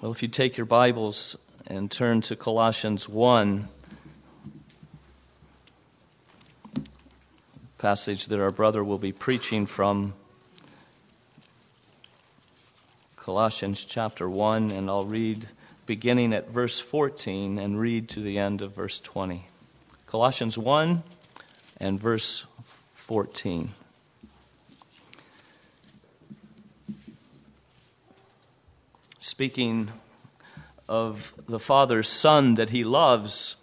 Well, if you take your Bibles and turn to Colossians 1, passage that our brother will be preaching from Colossians chapter 1, and I'll read beginning at verse 14 and read to the end of verse 20. Colossians 1 and verse 14. Speaking of the Father's Son that He loves,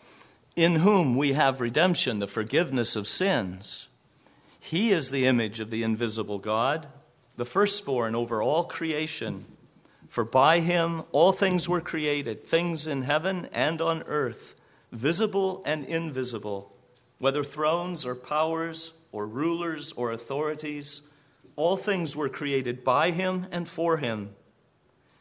in whom we have redemption, the forgiveness of sins. He is the image of the invisible God, the firstborn over all creation. For by him all things were created, things in heaven and on earth, visible and invisible, whether thrones or powers or rulers or authorities. All things were created by him and for him.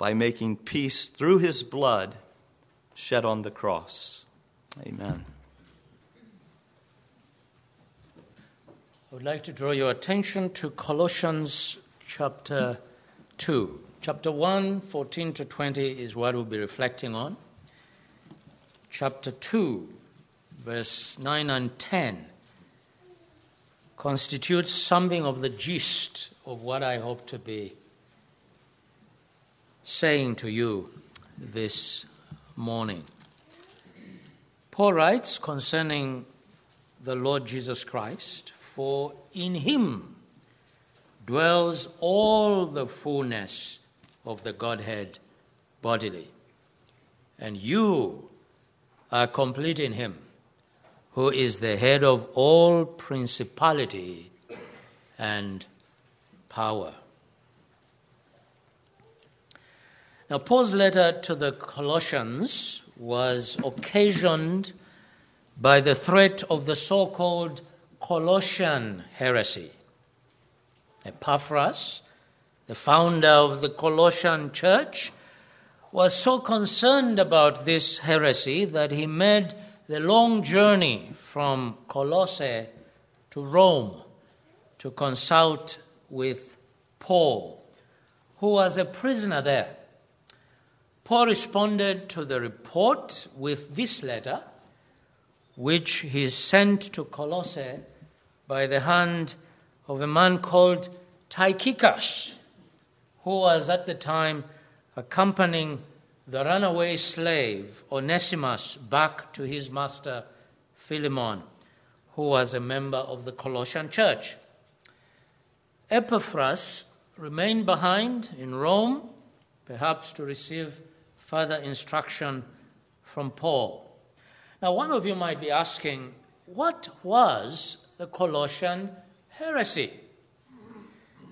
by making peace through his blood shed on the cross. Amen. I would like to draw your attention to Colossians chapter 2. Chapter 1, 14 to 20 is what we'll be reflecting on. Chapter 2, verse 9 and 10 constitutes something of the gist of what I hope to be saying to you this morning. Paul writes concerning the Lord Jesus Christ For in him dwells all the fullness of the Godhead bodily, and you are complete in him, who is the head of all principality and power. Now, Paul's letter to the Colossians was occasioned by the threat of the so called Colossian heresy. Epaphras, the founder of the Colossian church, was so concerned about this heresy that he made the long journey from Colossae to Rome to consult with Paul, who was a prisoner there. Paul responded to the report with this letter, which he sent to Colossae by the hand of a man called Tychicus, who was at the time accompanying the runaway slave Onesimus back to his master Philemon, who was a member of the Colossian church. Epaphras remained behind in Rome, perhaps to receive further instruction from Paul. Now, one of you might be asking, what was the Colossian heresy?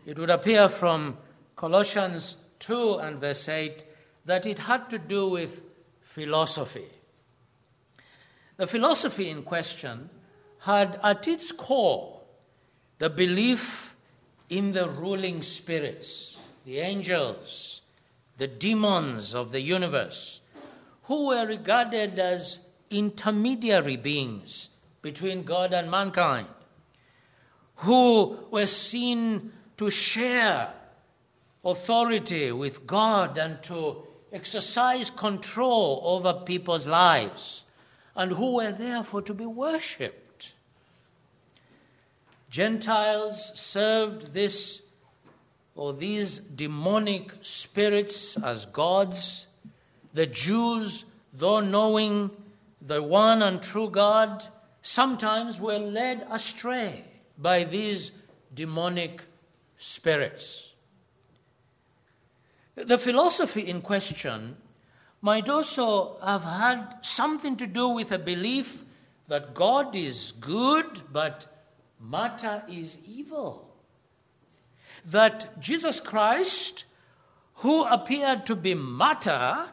It would appear from Colossians 2 and verse 8 that it had to do with philosophy. The philosophy in question had at its core the belief in the ruling spirits, the angels, the demons of the universe, who were regarded as intermediary beings between God and mankind, who were seen to share authority with God and to exercise control over people's lives, and who were therefore to be worshipped. Gentiles served this or these demonic spirits as gods. The Jews, though knowing the one and true God, sometimes were led astray by these demonic spirits. The philosophy in question might also have had something to do with a belief that God is good, but matter is evil that Jesus Christ, who appeared to be matter,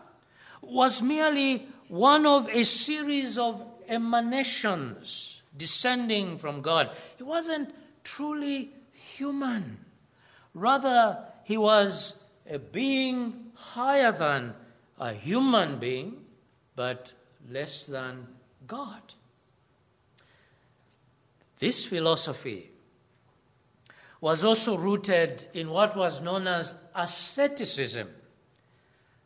was merely one of a series of emanations descending from God. He wasn't truly human. Rather, he was a being higher than a human being, but less than God. This philosophy was also rooted in what was known as asceticism.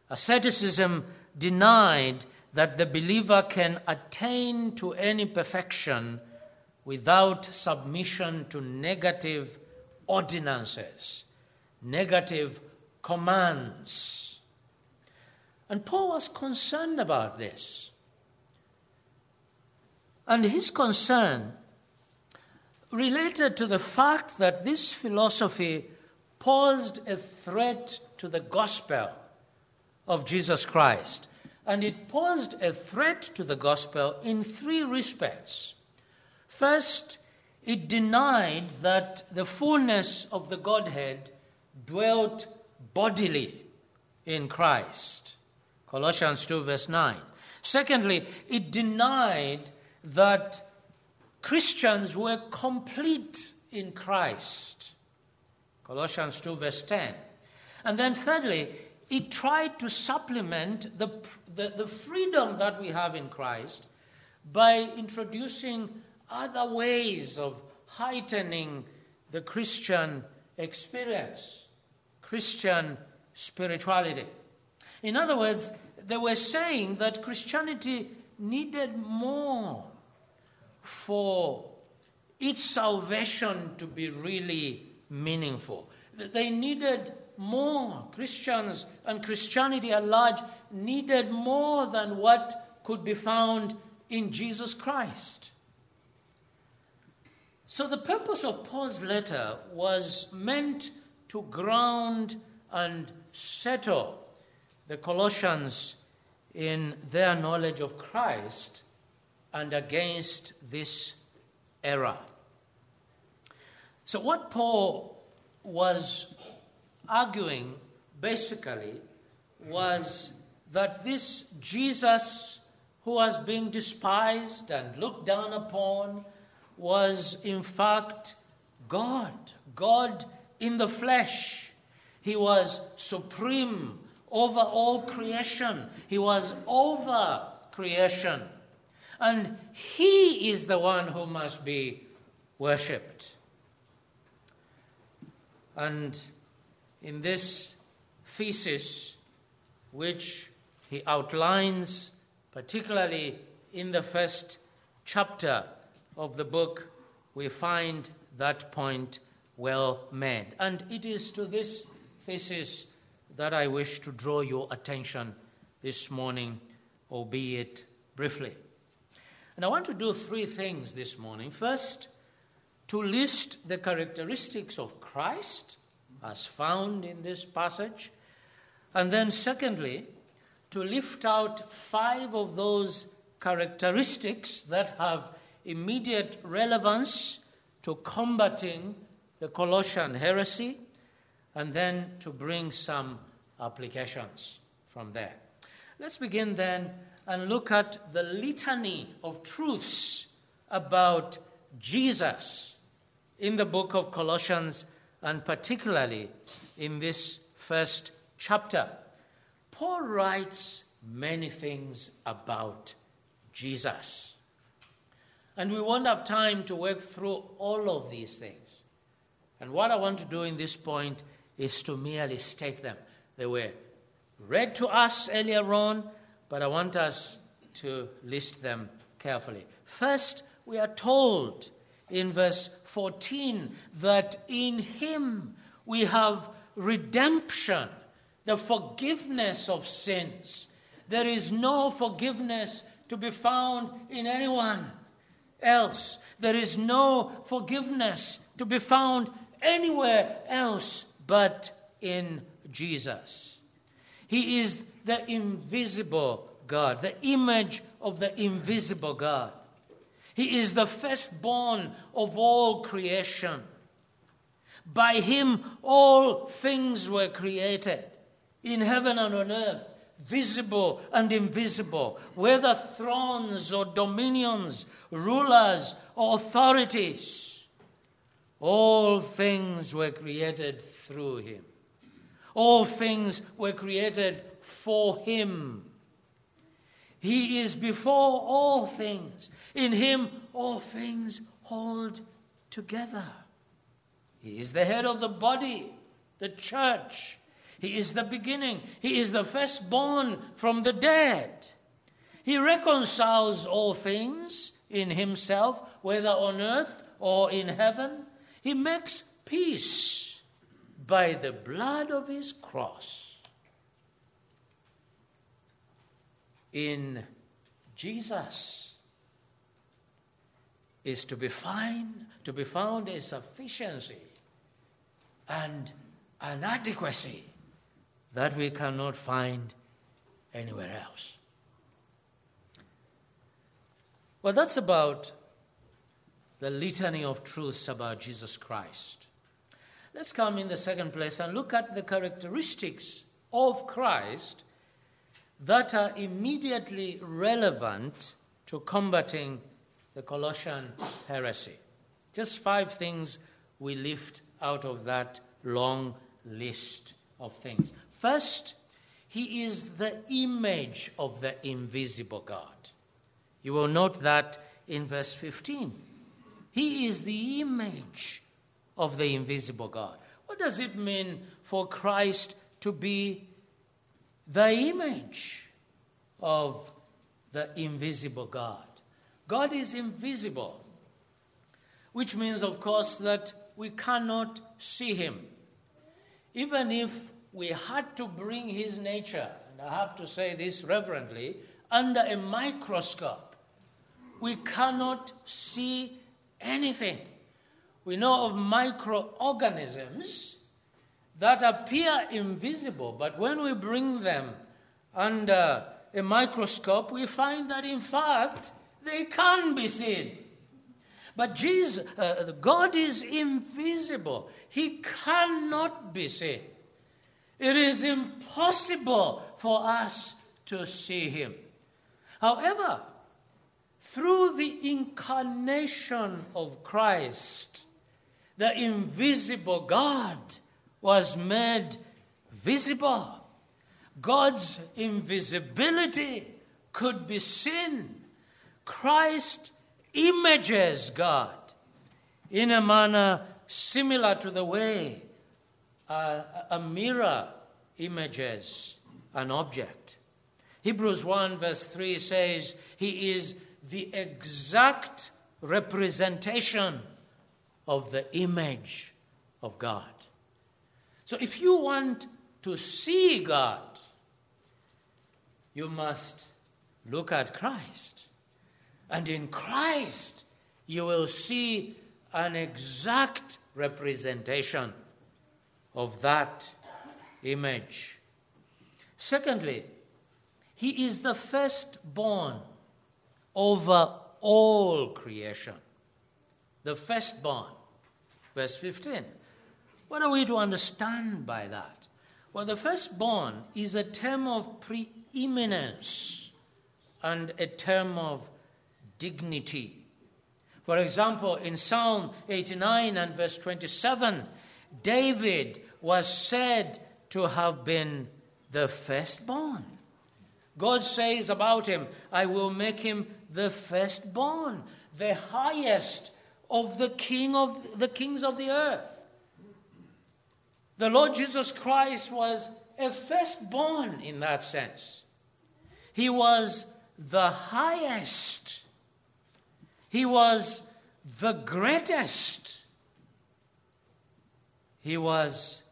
Asceticism denied that the believer can attain to any perfection without submission to negative ordinances, negative commands. And Paul was concerned about this. And his concern related to the fact that this philosophy posed a threat to the gospel of Jesus Christ. And it posed a threat to the gospel in three respects. First, it denied that the fullness of the Godhead dwelt bodily in Christ. Colossians 2, verse 9. Secondly, it denied that Christians were complete in Christ. Colossians 2, verse 10. And then, thirdly, it tried to supplement the, the, the, freedom that we have in Christ by introducing other ways of heightening the Christian experience, Christian spirituality. In other words, they were saying that Christianity needed more for its salvation to be really meaningful. They needed more. Christians and Christianity at large needed more than what could be found in Jesus Christ. So, the purpose of Paul's letter was meant to ground and settle the Colossians in their knowledge of Christ and against this error. So, what Paul was arguing basically was that this Jesus, who was being despised and looked down upon, was in fact God, God in the flesh. He was supreme over all creation, He was over creation. And He is the one who must be worshipped. And in this thesis, which he outlines, particularly in the first chapter of the book, we find that point well made. And it is to this thesis that I wish to draw your attention this morning, albeit briefly. And I want to do three things this morning. First, to list the characteristics of Christ as found in this passage. And then, secondly, to lift out five of those characteristics that have immediate relevance to combating the Colossian heresy, and then to bring some applications from there. Let's begin then and look at the litany of truths about Jesus in the book of Colossians and particularly in this first chapter. Paul writes many things about Jesus. And we won't have time to work through all of these things. And what I want to do in this point is to merely state them. They were read to us earlier on, but I want us to list them carefully. First, we are told in verse 14 that in Him we have redemption, the forgiveness of sins. There is no forgiveness to be found in anyone else. There is no forgiveness to be found anywhere else but in Jesus. He is the invisible God, the image of the invisible God. He is the firstborn of all creation. By him all things were created, in heaven and on earth, visible and invisible, whether thrones or dominions, rulers or authorities. All things were created through him. All things were created for him. He is before all things. In him, all things hold together. He is the head of the body, the church. He is the beginning. He is the firstborn from the dead. He reconciles all things in himself, whether on earth or in heaven. He makes peace by the blood of his cross. In Jesus is to be find, to be found a sufficiency and an adequacy that we cannot find anywhere else. Well, that's about the litany of truths about Jesus Christ. Let's come in the second place and look at the characteristics of Christ that are immediately relevant to combating the Colossian heresy. Just five things we lift out of that long list of things. First, he is the image of the invisible God. You will note that in verse 15. He is the image of the invisible God. What does it mean for Christ to be the image of the invisible God? God is invisible, which means, of course, that we cannot see him. Even if we had to bring his nature, and I have to say this reverently, under a microscope, we cannot see anything. We know of microorganisms that appear invisible, but when we bring them under a microscope, we find that in fact they can be seen. But Jesus, uh, God is invisible. He cannot be seen. It is impossible for us to see him. However, through the incarnation of Christ, the invisible God was made visible. God's invisibility could be seen. Christ images God in a manner similar to the way a, mirror images an object. Hebrews 1, verse 3 says, He is the exact representation of the image of God. So if you want to see God, you must look at Christ. And in Christ, you will see an exact representation of that image. Secondly, he is the firstborn over all creation. The firstborn. Verse 15. What are we to understand by that? Well, the firstborn is a term of preeminence and a term of dignity. For example, in Psalm 89 and verse 27, David was said to have been the firstborn. God says about him, I will make him the firstborn, the highest of the king of the kings of the earth. The Lord Jesus Christ was a firstborn in that sense. He was the highest he was the greatest. He was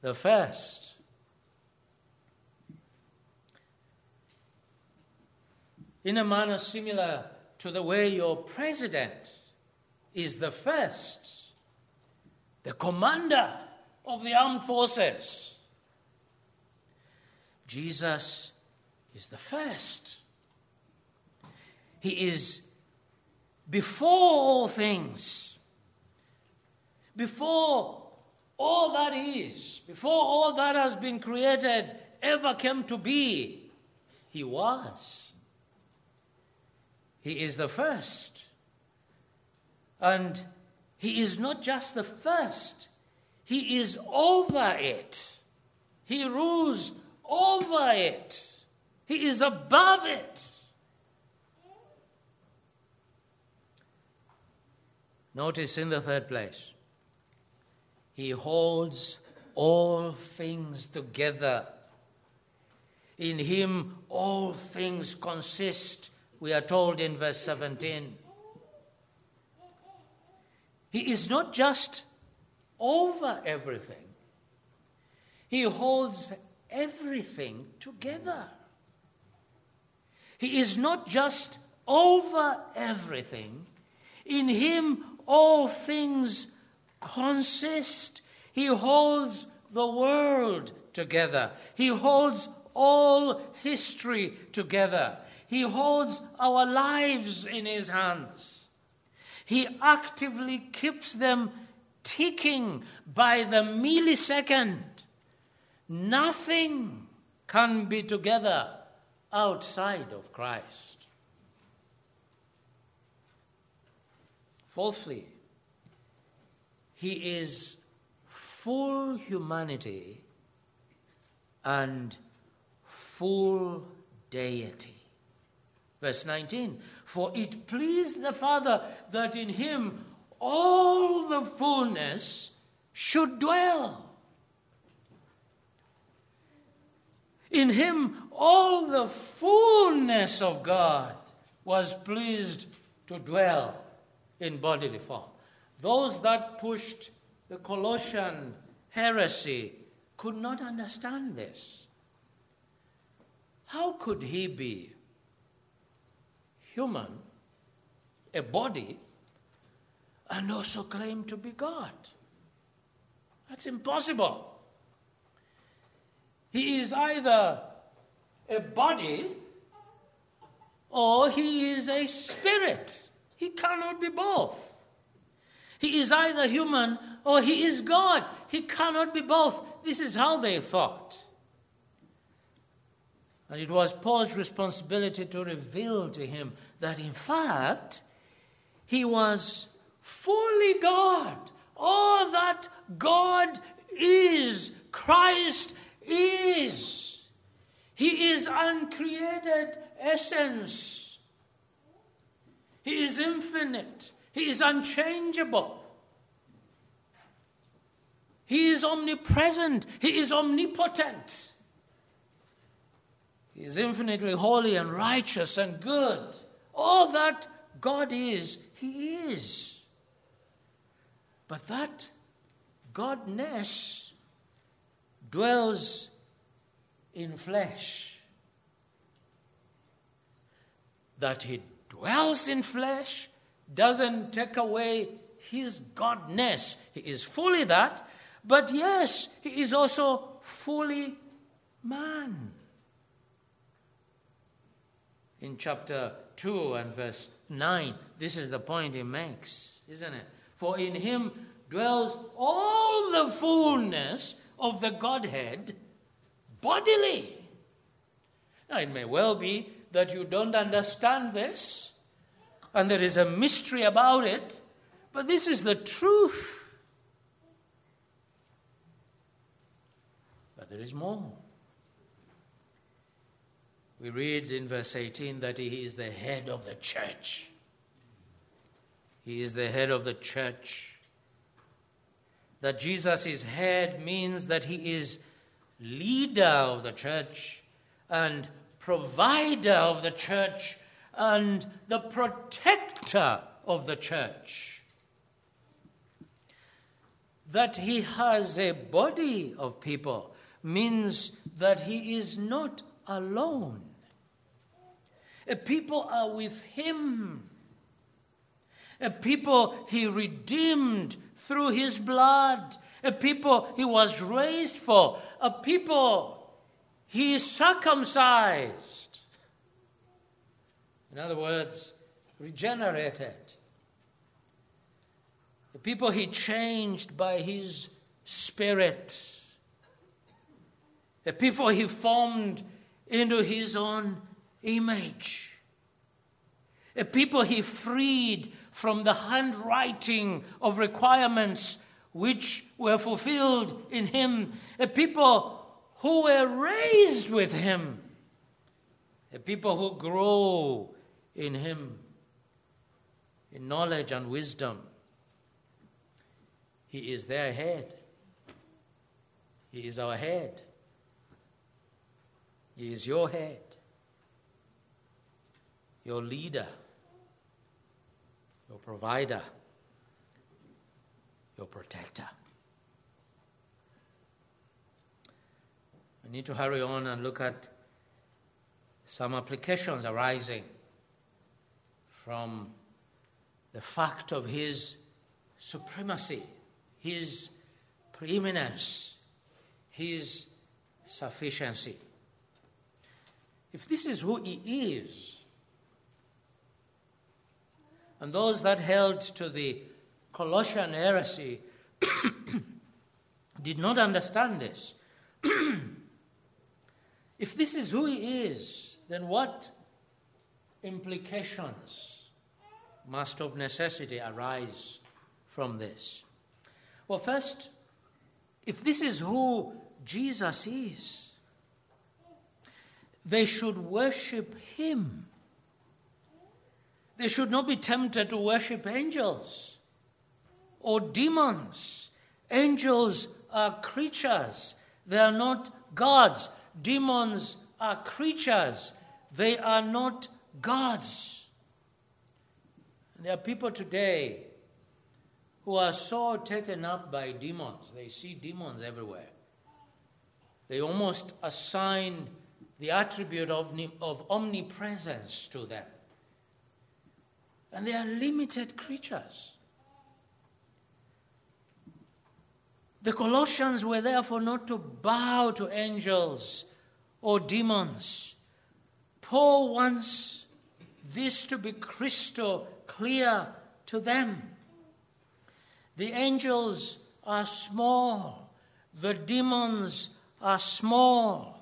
the first. In a manner similar to the way your president is the first, the commander of the armed forces. Jesus is the first. He is before all things, before all that is, before all that has been created ever came to be. He was. He is the first. And He is not just the first, He is over it. He rules over it. He is above it. Notice in the third place, He holds all things together. In Him, all things consist, we are told in verse 17. He is not just over everything, He holds everything together. He is not just over everything, in Him all things consist. He holds the world together. He holds all history together. He holds our lives in His hands. He actively keeps them ticking by the millisecond. Nothing can be together outside of Christ. Fourthly, he is full humanity and full deity. Verse 19 For it pleased the Father that in him all the fullness should dwell. In him all the fullness of God was pleased to dwell in bodily form. Those that pushed the Colossian heresy could not understand this. How could he be human, a body, and also claim to be God? That's impossible. He is either a body or he is a spirit. He cannot be both. He is either human or he is God. He cannot be both. This is how they thought. And it was Paul's responsibility to reveal to him that, in fact, he was fully God. All that God is, Christ is. He is uncreated essence. He is infinite. He is unchangeable. He is omnipresent. He is omnipotent. He is infinitely holy and righteous and good. All that God is, He is. But that Godness dwells in flesh. That He dwells in flesh doesn't take away his godness. He is fully that, but yes, he is also fully man. In chapter 2 and verse 9, this is the point he makes, isn't it? For in him dwells all the fullness of the Godhead bodily. Now, it may well be that you don't understand this, and there is a mystery about it, but this is the truth. But there is more. We read in verse 18 that he is the head of the church. He is the head of the church. That Jesus is head means that he is leader of the church and provider of the church and the protector of the church. That he has a body of people means that he is not alone. A people are with him. A people he redeemed through his blood. A people he was raised for. A people he circumcised. In other words, regenerated. The people he changed by his spirit. a people he formed into his own image, a people he freed from the handwriting of requirements which were fulfilled in him, a people who were raised with him, a people who grow in him in knowledge and wisdom. He is their head. He is our head. He is your head, your leader, your provider, your protector. We need to hurry on and look at some applications arising from the fact of his supremacy, his preeminence, his sufficiency. If this is who he is, and those that held to the Colossian heresy did not understand this. if this is who he is, then what implications must of necessity arise from this? Well, first, if this is who Jesus is, they should worship him. They should not be tempted to worship angels or demons. Angels are creatures, they are not gods. Demons are creatures, they are not gods. There are people today who are so taken up by demons, they see demons everywhere. They almost assign the attribute of, of omnipresence to them. And they are limited creatures. The Colossians were therefore not to bow to angels or demons. Paul wants this to be crystal clear to them. The angels are small, the demons are small.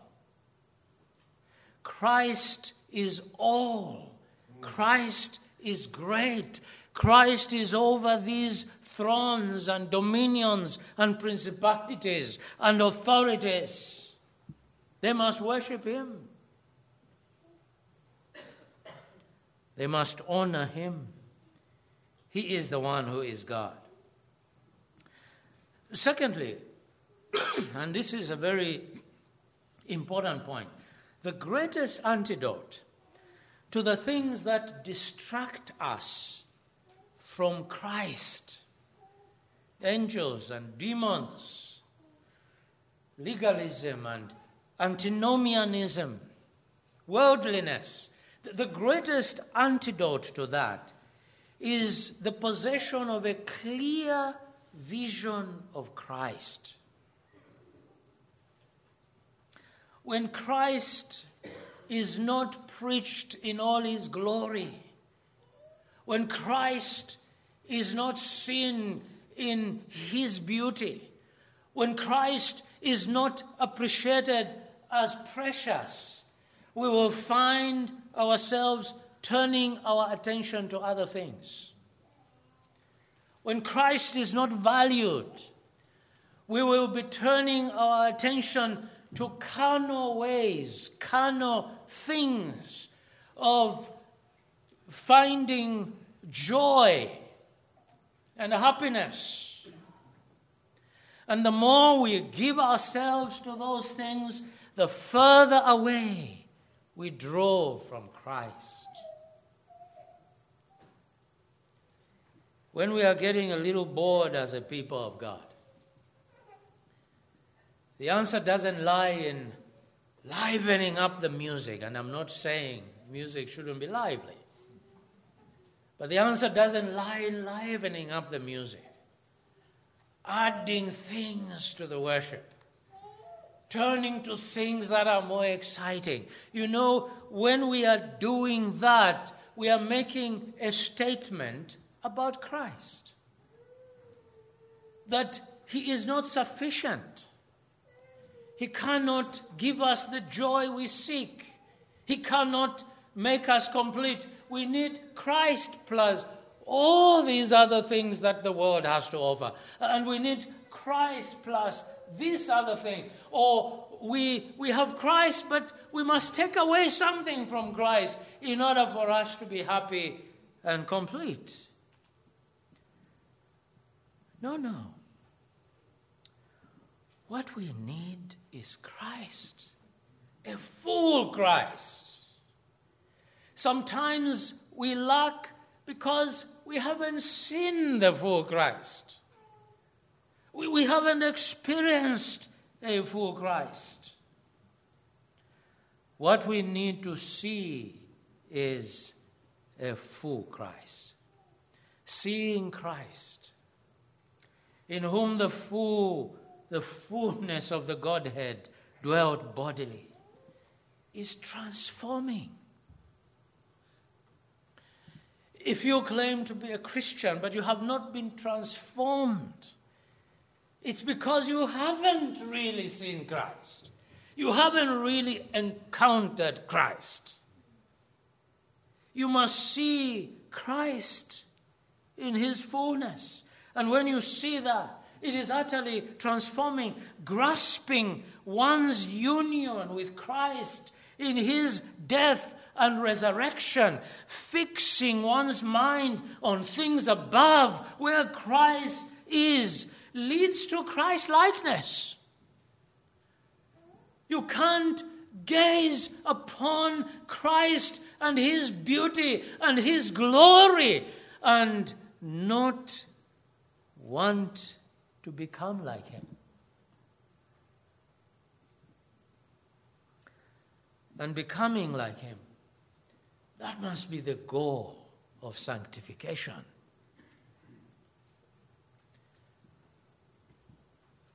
Christ is all. Christ is great. Christ is over these thrones and dominions and principalities and authorities. They must worship Him. They must honor Him. He is the one who is God. Secondly, and this is a very important point, the greatest antidote to the things that distract us from Christ angels and demons, legalism and antinomianism, worldliness. The greatest antidote to that is the possession of a clear vision of Christ. When Christ is not preached in all his glory, when Christ is not seen in his beauty, when Christ is not appreciated as precious, we will find ourselves turning our attention to other things. When Christ is not valued, we will be turning our attention to carnal ways, carnal things of finding joy and happiness. And the more we give ourselves to those things, the further away we draw from Christ. When we are getting a little bored as a people of God, the answer doesn't lie in livening up the music, and I'm not saying music shouldn't be lively. But the answer doesn't lie in livening up the music, adding things to the worship, turning to things that are more exciting. You know, when we are doing that, we are making a statement about Christ that he is not sufficient. He cannot give us the joy we seek. He cannot make us complete. We need Christ plus all these other things that the world has to offer. And we need Christ plus this other thing. Or we, we have Christ, but we must take away something from Christ in order for us to be happy and complete. No, no. What we need is Christ, a full Christ. Sometimes we lack because we haven't seen the full Christ. We, we haven't experienced a full Christ. What we need to see is a full Christ. Seeing Christ, in whom the full, the fullness of the Godhead dwelt bodily, is transforming. If you claim to be a Christian but you have not been transformed, it's because you haven't really seen Christ. You haven't really encountered Christ. You must see Christ in his fullness. And when you see that, it is utterly transforming, grasping one's union with Christ in his death and resurrection, fixing one's mind on things above where Christ is, leads to Christ likeness. You can't gaze upon Christ and his beauty and his glory and not want to become like him. And becoming like him, that must be the goal of sanctification.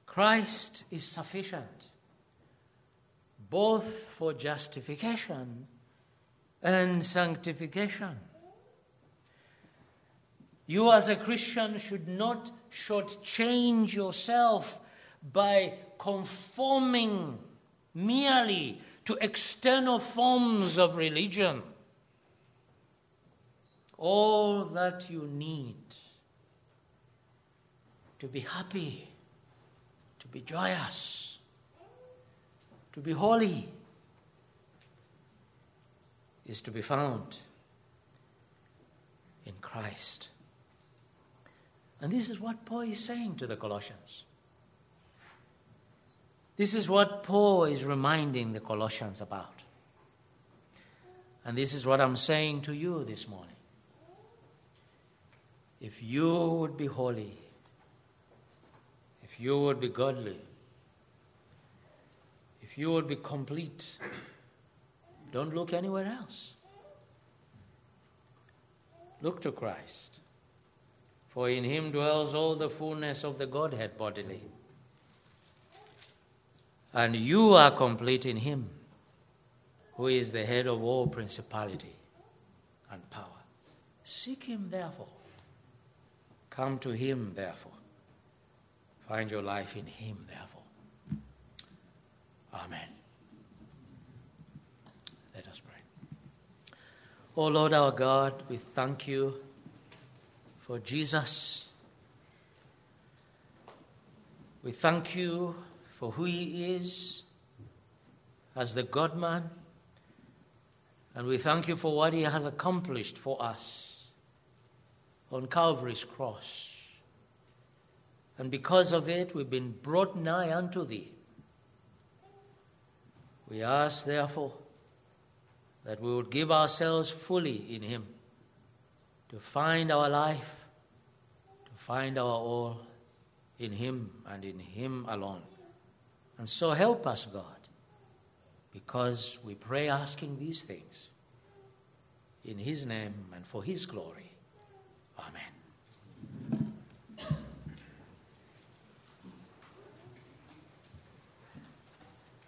Christ is sufficient both for justification and sanctification. You, as a Christian, should not shortchange yourself by conforming merely to external forms of religion. All that you need to be happy, to be joyous, to be holy is to be found in Christ. And this is what Paul is saying to the Colossians. This is what Paul is reminding the Colossians about. And this is what I'm saying to you this morning. If you would be holy, if you would be godly, if you would be complete, don't look anywhere else. Look to Christ. For in him dwells all the fullness of the Godhead bodily. And you are complete in him, who is the head of all principality and power. Seek him, therefore. Come to him, therefore. Find your life in him, therefore. Amen. Let us pray. O oh Lord our God, we thank you for Jesus. We thank you for who he is as the God man. And we thank you for what he has accomplished for us on Calvary's cross. And because of it, we've been brought nigh unto thee. We ask, therefore, that we would give ourselves fully in Him to find our life, to find our all in Him and in Him alone. And so help us, God, because we pray asking these things in His name and for His glory.